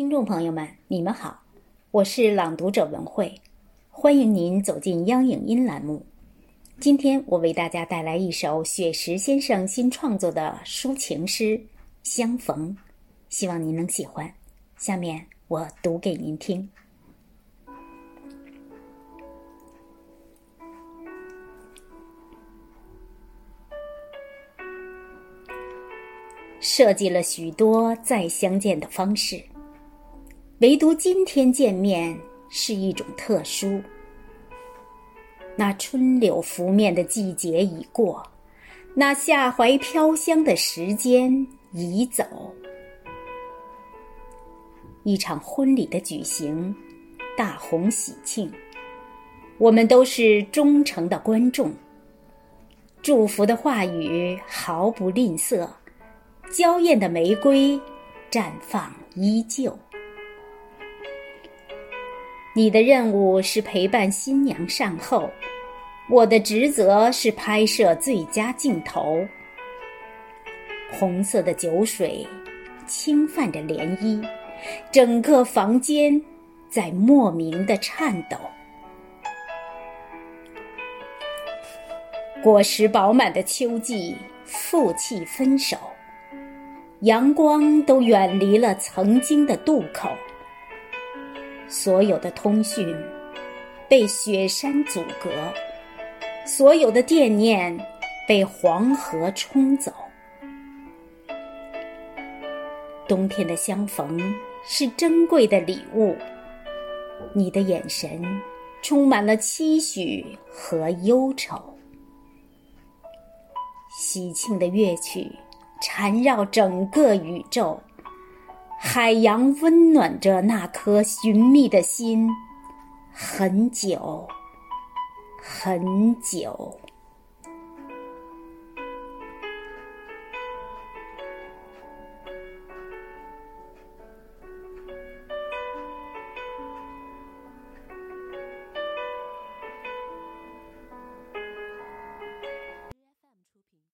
听众朋友们，你们好，我是朗读者文慧，欢迎您走进央影音栏目。今天我为大家带来一首雪石先生新创作的抒情诗《相逢》，希望您能喜欢。下面我读给您听。设计了许多再相见的方式，唯独今天见面是一种特殊。那春柳拂面的季节已过，那夏槐飘香的时间已走。一场婚礼的举行，大红喜庆，我们都是忠诚的观众。祝福的话语毫不吝啬。娇艳的玫瑰，绽放依旧。你的任务是陪伴新娘善后，我的职责是拍摄最佳镜头。红色的酒水轻泛着涟漪，整个房间在莫名的颤抖。果实饱满的秋季，负气分手。阳光都远离了曾经的渡口，所有的通讯被雪山阻隔，所有的惦念被黄河冲走。冬天的相逢是珍贵的礼物，你的眼神充满了期许和忧愁，喜庆的乐曲。缠绕整个宇宙，海洋温暖着那颗寻觅的心，很久，很久。